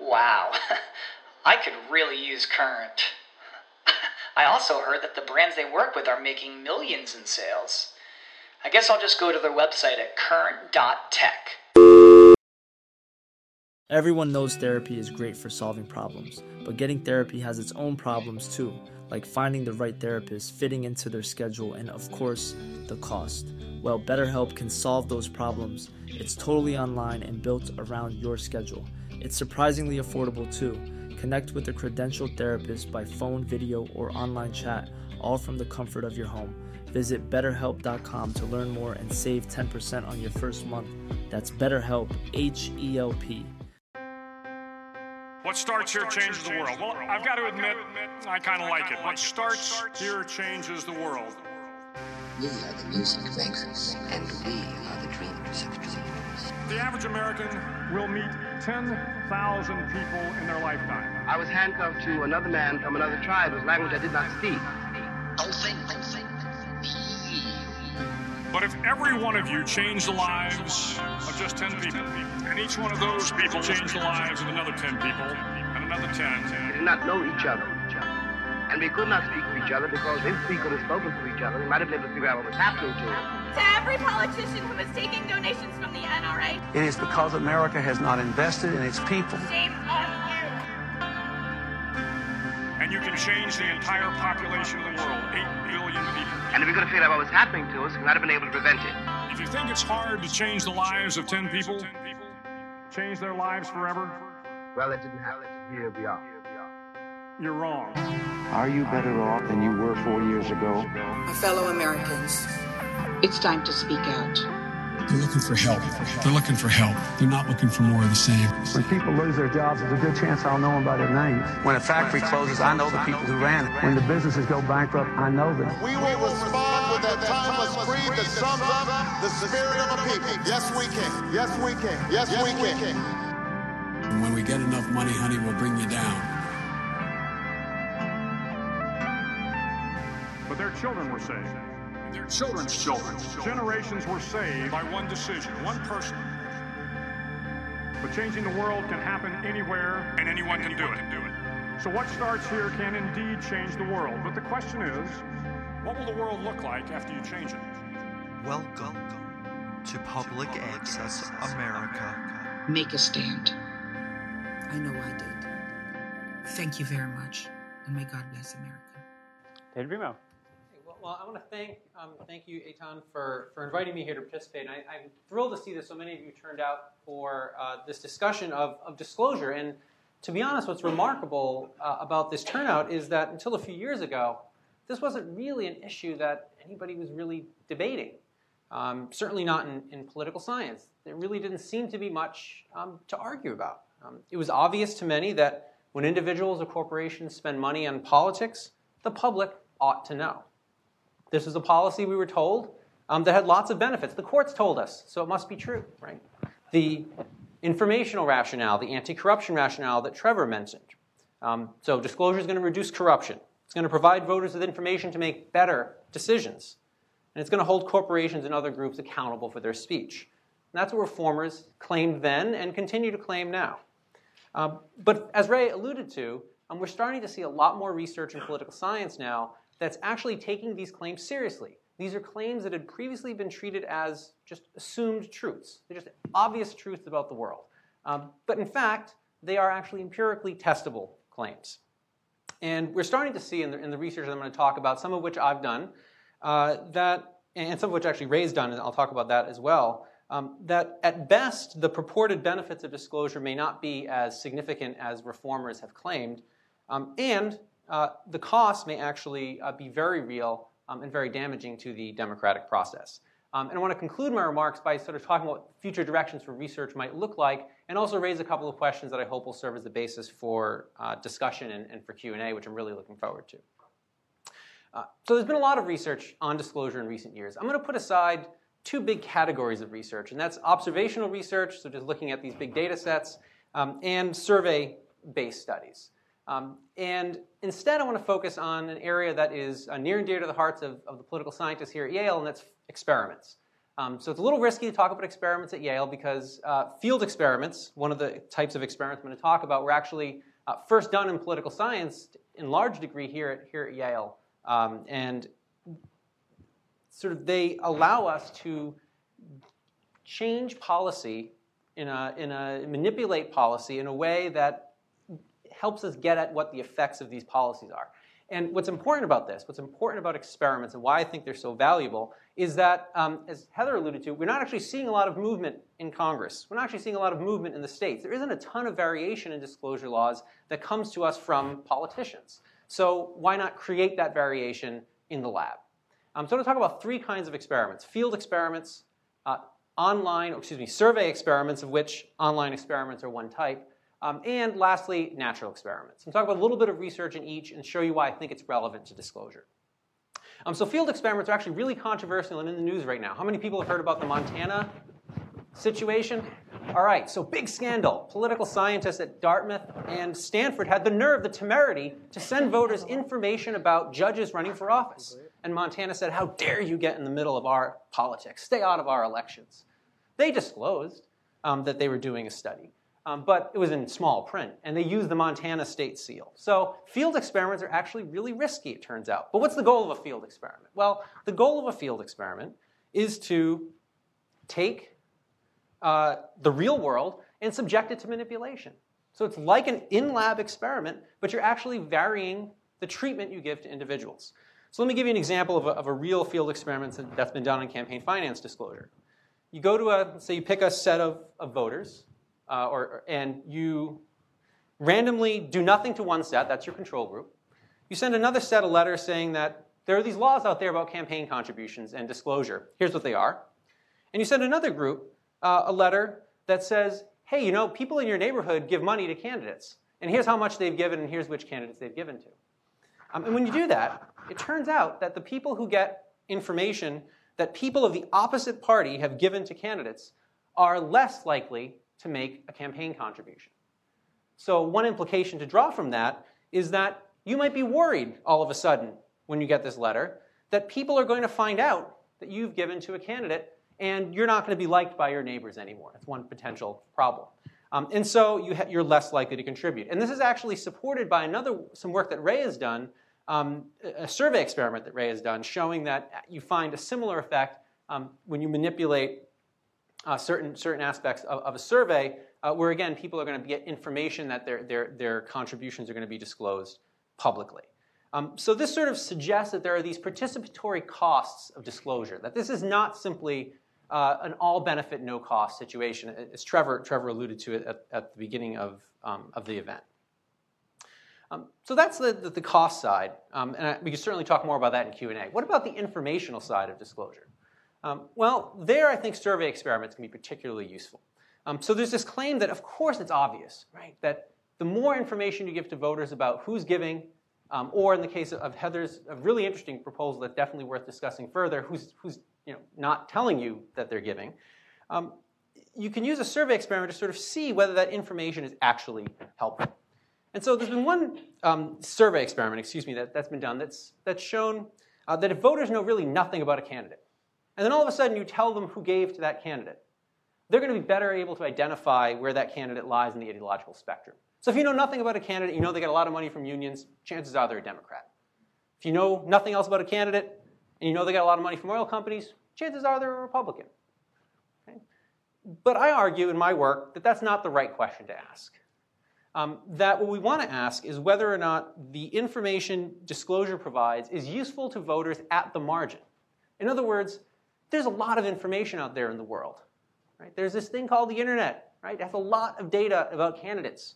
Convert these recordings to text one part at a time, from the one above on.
Wow, I could really use Current. I also heard that the brands they work with are making millions in sales. I guess I'll just go to their website at current.tech. Everyone knows therapy is great for solving problems, but getting therapy has its own problems too, like finding the right therapist, fitting into their schedule, and of course, the cost. Well, BetterHelp can solve those problems. It's totally online and built around your schedule. It's surprisingly affordable too. Connect with a credentialed therapist by phone, video, or online chat, all from the comfort of your home. Visit betterhelp.com to learn more and save 10% on your first month. That's BetterHelp, H E L P. What starts here changes the world. Well, I've got to admit, I kind of like it. What starts here changes the world. We are the music makers, and we are the dreamers of dreamers. The average American will meet 10,000 people in their lifetime. I was handcuffed to another man from another tribe whose language I did not speak. Don't think, don't think. But if every one of you changed the lives of just 10 people, and each one of those people changed the lives of another 10 people, and another 10, We did not know each other. And we could not speak to each other because if we could have spoken to each other, we might have been able to figure out what was happening to us. To every politician who is taking donations from the NRA, It is because America has not invested in its people. shame on you. and you can change the entire population of the world, 8 billion people. And if we could have figured out what was happening to us, we might have been able to prevent it. If you think it's hard to change the lives of 10 people, change their lives forever, Well, it didn't happen. Here we are. you're wrong. Are you better off than you were four years ago? My fellow Americans, it's time to speak out. They're looking for help. They're looking for help. They're not looking for more of the same. When people lose their jobs, there's a good chance I'll know them by their names. When a factory closes, I know the people who ran it. When the businesses go bankrupt, I know them. We will respond with that timeless creed that sums up the spirit of a people. Yes, we can. Yes, we can. Yes, we can. And when we get enough money, honey, we'll bring you down. Their children were saved. Their children's children. Generations were saved by one decision, one person. But changing the world can happen anywhere, and anyone can do it. So what starts here can indeed change the world. But the question is, what will the world look like after you change it? Welcome to Public Access America. Make a stand. I know I did. Thank you very much, and may God bless America. David Primo. Well, I want to thank um, thank you, Eitan, for, for inviting me here to participate. And I, I'm thrilled to see that so many of you turned out for uh, this discussion of, of disclosure. And to be honest, what's remarkable uh, about this turnout is that until a few years ago, this wasn't really an issue that anybody was really debating. Um, certainly not in, in political science. There really didn't seem to be much um, to argue about. Um, it was obvious to many that when individuals or corporations spend money on politics, the public ought to know. This is a policy we were told um, that had lots of benefits. The courts told us, so it must be true, right? The informational rationale, the anti corruption rationale that Trevor mentioned. Um, so, disclosure is going to reduce corruption. It's going to provide voters with information to make better decisions. And it's going to hold corporations and other groups accountable for their speech. And that's what reformers claimed then and continue to claim now. Um, but as Ray alluded to, um, we're starting to see a lot more research in political science now that's actually taking these claims seriously. These are claims that had previously been treated as just assumed truths. They're just obvious truths about the world. Um, but in fact, they are actually empirically testable claims. And we're starting to see in the, in the research that I'm going to talk about, some of which I've done, uh, that, and some of which actually Ray's done, and I'll talk about that as well, um, that at best the purported benefits of disclosure may not be as significant as reformers have claimed, um, and the costs may actually uh, be very real um, and very damaging to the democratic process. Um, and I want to conclude my remarks by sort of talking about future directions for research might look like, and also raise a couple of questions that I hope will serve as the basis for uh, discussion and, and, for Q&A, which I'm really looking forward to. Uh, so there's been a lot of research on disclosure in recent years. I'm going to put aside two big categories of research, and that's observational research, so just looking at these big data sets, um, and survey-based studies. Um, and instead, I want to focus on an area that is uh, near and dear to the hearts of, of, the political scientists here at Yale, and that's experiments. Um, so it's a little risky to talk about experiments at Yale because uh, field experiments, one of the types of experiments I'm going to talk about, were actually uh, first done in political science in large degree here at, here at Yale. Um, and sort of they allow us to change policy in a, in a manipulate policy in a way that helps us get at what the effects of these policies are. And what's important about this, what's important about experiments and why I think they're so valuable, is that, um, as Heather alluded to, we're not actually seeing a lot of movement in Congress. We're not actually seeing a lot of movement in the states. There isn't a ton of variation in disclosure laws that comes to us from politicians. So why not create that variation in the lab? Um, so I'm going to talk about three kinds of experiments. Field experiments, uh, online, excuse me, survey experiments, of which online experiments are one type, um, and lastly, natural experiments. I'm talk about a little bit of research in each and show you why I think it's relevant to disclosure. Um, so field experiments are actually really controversial and in the news right now. How many people have heard about the Montana situation? All right, so big scandal. Political scientists at Dartmouth and Stanford had the nerve, the temerity, to send voters information about judges running for office. And Montana said, How dare you get in the middle of our politics? Stay out of our elections. They disclosed um, that they were doing a study um, but it was in small print, and they used the Montana state seal. So field experiments are actually really risky, it turns out. But what's the goal of a field experiment? Well, the goal of a field experiment is to take uh, the real world and subject it to manipulation. So it's like an in-lab experiment, but you're actually varying the treatment you give to individuals. So let me give you an example of a, of a real field experiment that's been done in campaign finance disclosure. You go to a, say you pick a set of, of voters, uh, or, and you randomly do nothing to one set, that's your control group. You send another set a letter saying that there are these laws out there about campaign contributions and disclosure. Here's what they are. And you send another group uh, a letter that says, hey, you know, people in your neighborhood give money to candidates. And here's how much they've given, and here's which candidates they've given to. Um, and when you do that, it turns out that the people who get information that people of the opposite party have given to candidates are less likely to make a campaign contribution. So, one implication to draw from that is that you might be worried all of a sudden when you get this letter that people are going to find out that you've given to a candidate and you're not going to be liked by your neighbors anymore. That's one potential problem. Um, and so you are less likely to contribute. And this is actually supported by another some work that Ray has done, um, a survey experiment that Ray has done, showing that you find a similar effect um, when you manipulate uh, certain, certain aspects of, of a survey uh, where, again, people are going to get information that their, their, their contributions are going to be disclosed publicly. Um, so this sort of suggests that there are these participatory costs of disclosure, that this is not simply uh, an all benefit, no cost situation, as Trevor, Trevor alluded to it at, at the beginning of, um, of the event. Um, so that's the, the, the cost side, um, and I, we can certainly talk more about that in Q&A. What about the informational side of disclosure? Um, well, there I think survey experiments can be particularly useful. Um, so there's this claim that, of course, it's obvious, right? That the more information you give to voters about who's giving, um, or in the case of Heather's a really interesting proposal that's definitely worth discussing further, who's, who's you know, not telling you that they're giving, um, you can use a survey experiment to sort of see whether that information is actually helpful. And so there's been one um, survey experiment, excuse me, that, that's been done that's, that's shown uh, that if voters know really nothing about a candidate, and then all of a sudden you tell them who gave to that candidate, they're going to be better able to identify where that candidate lies in the ideological spectrum. So if you know nothing about a candidate, you know they get a lot of money from unions, chances are they're a Democrat. If you know nothing else about a candidate, and you know they got a lot of money from oil companies, chances are they're a Republican. Okay? But I argue in my work that that's not the right question to ask. Um, that what we want to ask is whether or not the information disclosure provides is useful to voters at the margin. In other words, there's a lot of information out there in the world. Right? There's this thing called the internet, right? It has a lot of data about candidates.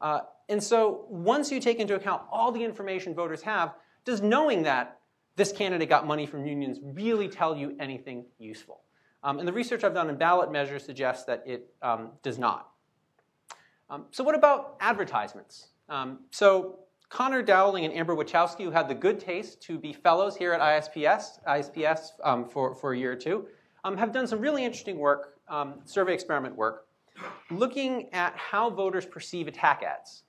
Uh, and so once you take into account all the information voters have, does knowing that this candidate got money from unions really tell you anything useful? Um, and the research I've done in ballot measures suggests that it um, does not. Um, so, what about advertisements? Um, so, Conor Dowling and Amber Wichowsky, who had the good taste to be fellows here at ISPS, ISPS um, for, for a year or two, um, have done some really interesting work, um, survey experiment work, looking at how voters perceive attack ads.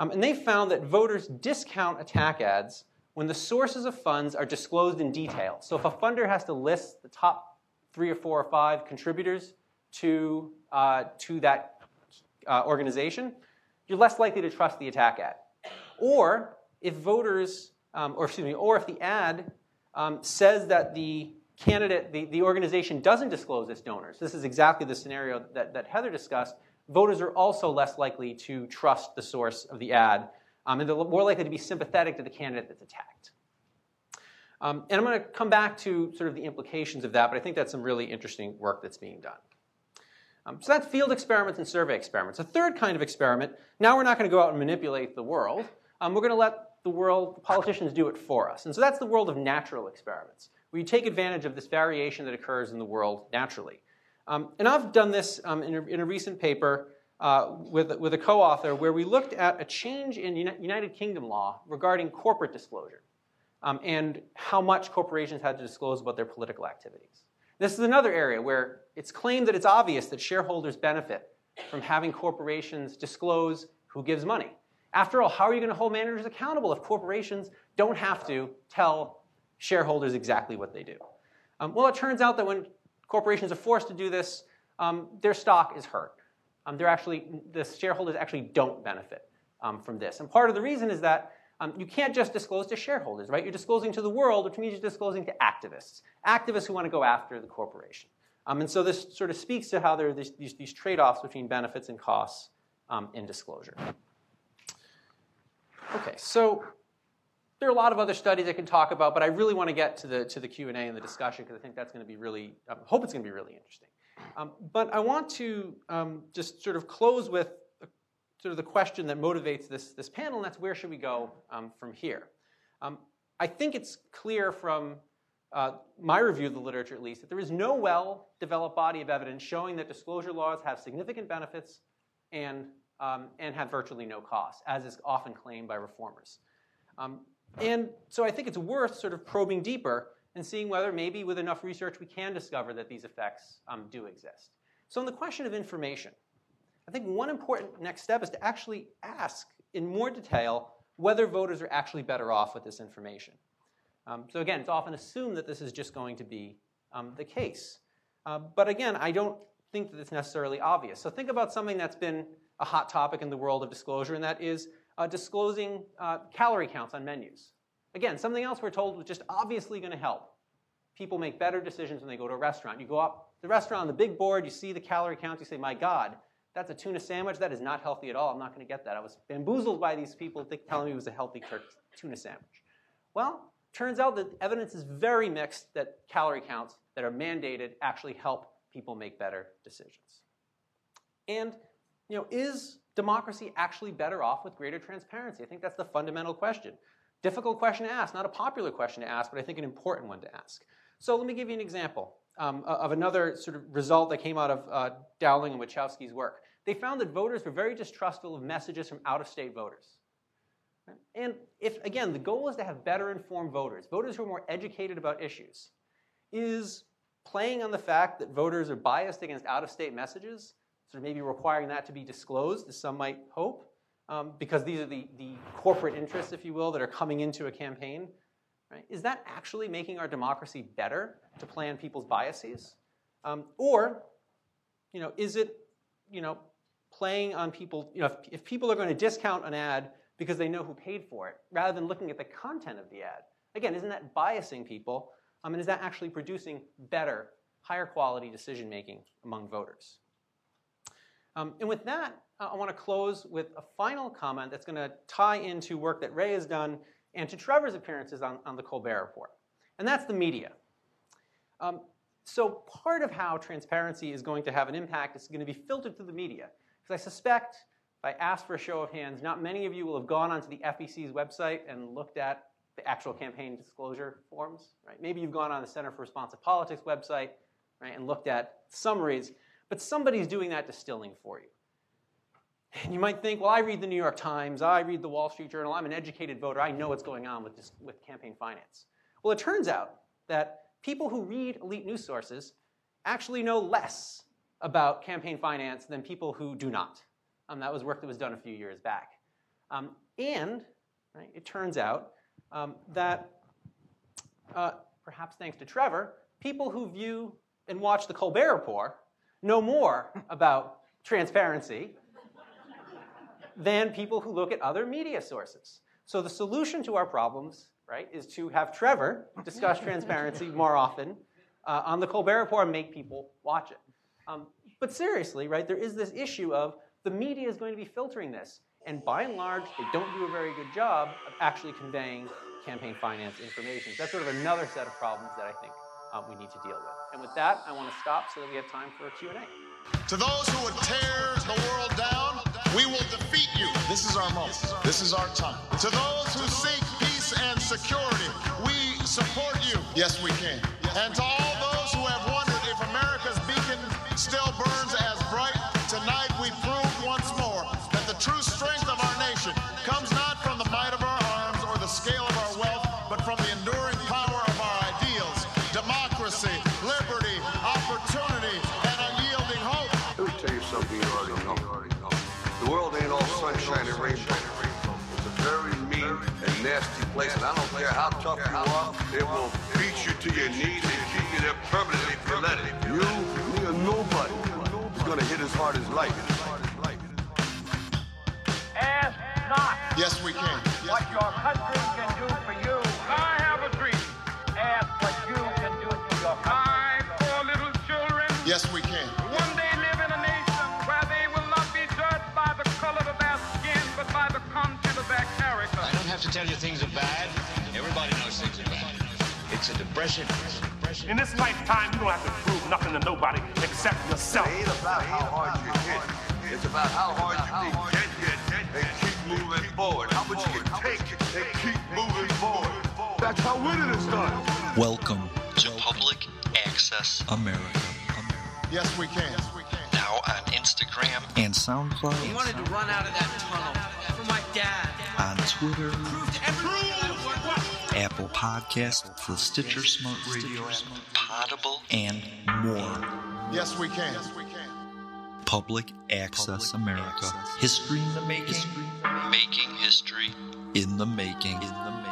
Um, and they found that voters discount attack ads when the sources of funds are disclosed in detail. So if a funder has to list the top three or four or five contributors to, uh, to that uh, organization, you're less likely to trust the attack ad. Or if voters, um, or excuse me, or if the ad um, says that the candidate, the, the organization doesn't disclose its donors, this is exactly the scenario that, that Heather discussed, voters are also less likely to trust the source of the ad, um, and they're more likely to be sympathetic to the candidate that's attacked. Um, and I'm going to come back to sort of the implications of that, but I think that's some really interesting work that's being done. Um, so that's field experiments and survey experiments. A third kind of experiment, now we're not going to go out and manipulate the world. Um, we're going to let the world, the politicians do it for us. And so that's the world of natural experiments, where you take advantage of this variation that occurs in the world naturally. Um, and I've done this um, in, a, in, a, recent paper uh, with, with a co-author where we looked at a change in United Kingdom law regarding corporate disclosure um, and how much corporations had to disclose about their political activities. This is another area where it's claimed that it's obvious that shareholders benefit from having corporations disclose who gives money. After all, how are you going to hold managers accountable if corporations don't have to tell shareholders exactly what they do? Um, well, it turns out that when corporations are forced to do this, um, their stock is hurt. Um, they're actually, the shareholders actually don't benefit um, from this. And part of the reason is that um, you can't just disclose to shareholders, right? You're disclosing to the world, which means you're disclosing to activists, activists who want to go after the corporation. Um, and so this sort of speaks to how there are these, these, these trade offs between benefits and costs in disclosure. Okay, so there are a lot of other studies I can talk about, but I really want to get to the, to the Q&A and the discussion because I think that's going to be really, I hope it's going to be really interesting. Um, but I want to um, just sort of close with sort of the question that motivates this, this panel, and that's where should we go um, from here? Um, I think it's clear from uh, my review of the literature at least that there is no well-developed body of evidence showing that disclosure laws have significant benefits and, um, and have virtually no cost, as is often claimed by reformers. Um, and so I think it's worth sort of probing deeper and seeing whether maybe with enough research we can discover that these effects um, do exist. So on the question of information, I think one important next step is to actually ask in more detail whether voters are actually better off with this information. Um, so again, it's often assumed that this is just going to be um, the case. Uh, but again, I don't think that it's necessarily obvious. So think about something that's been a hot topic in the world of disclosure, and that is uh, disclosing uh, calorie counts on menus. Again, something else we're told is just obviously going to help. People make better decisions when they go to a restaurant. You go up the restaurant on the big board, you see the calorie counts, you say, my God, that's a tuna sandwich. That is not healthy at all. I'm not going to get that. I was bamboozled by these people telling me it was a healthy tuna sandwich. Well, turns out that evidence is very mixed that calorie counts that are mandated actually help people make better decisions. And, you know, is democracy actually better off with greater transparency? I think that's the fundamental question. Difficult question to ask, not a popular question to ask, but I think an important one to ask. So let me give you an example um, of another sort of result that came out of uh, Dowling and Wichowsky's work. They found that voters were very distrustful of messages from out of state voters. And if, again, the goal is to have better informed voters, voters who are more educated about issues, is playing on the fact that voters are biased against out of state messages, sort of maybe requiring that to be disclosed, as some might hope, um, because these are the, the corporate interests, if you will, that are coming into a campaign. Right? Is that actually making our democracy better to plan people's biases? Um, or, you know, is it, you know, playing on people, you know, if, if people are going to discount an ad because they know who paid for it, rather than looking at the content of the ad? Again, isn't that biasing people? And is that actually producing better, higher quality decision making among voters? Um, and with that, I want to close with a final comment that's going to tie into work that Ray has done and to Trevor's appearances on, on the Colbert Report. And that's the media. Um, so part of how transparency is going to have an impact is going to be filtered through the media. Because I suspect, if I ask for a show of hands, not many of you will have gone onto the FEC's website and looked at the actual campaign disclosure forms. Right? Maybe you've gone on the Center for Responsive Politics website, right, and looked at summaries, but somebody's doing that distilling for you. And you might think, well, I read the New York Times, I read the Wall Street Journal, I'm an educated voter, I know what's going on with, this, with campaign finance. Well, it turns out that people who read elite news sources actually know less about campaign finance than people who do not. Um, that was work that was done a few years back. Um, and right, it turns out um, that, uh, perhaps thanks to Trevor, people who view and watch the Colbert Report know more about transparency than people who look at other media sources. So the solution to our problems, right, is to have Trevor discuss transparency more often uh, on the Colbert Report and make people watch it. Um, but seriously, right, there is this issue of the media is going to be filtering this. And by and large, they don't do a very good job of actually conveying campaign finance information. So that's sort of another set of problems that I think uh, we need to deal with. And with that, I want to stop so that we have time for a Q&A. To those who would tear the world down, we will defeat you. This is our moment. This is our time. To those who seek peace and security, we support you. Yes, we can. And to all those who have all sunshine and rainbow. It's a very mean and nasty place, and I don't care how tough you are, it will beat you to your knees and keep you there permanently if you let it. You, me, or nobody is gonna hit as hard as life. Ask not Yes, we can. what your country can do for you. Tell you things are bad. Everybody knows things are bad. It's a depression. In this lifetime, you don't have to prove nothing to nobody except yourself. It ain't about how hard you hit. It's about how hard you can get hit and keep moving forward. How much you can take and keep moving forward. That's how winning is done. Welcome to Public Access America. Yes, we can. Now on Instagram and SoundCloud, He wanted to run out of that tunnel for my dad. On Twitter, Prove to everyone that it worked. Apple Podcasts, the Stitcher Smart Radio app, Potable, and more. Yes, we can. Yes, we can. Public Access America. History in the making. Making history in the making. In the making.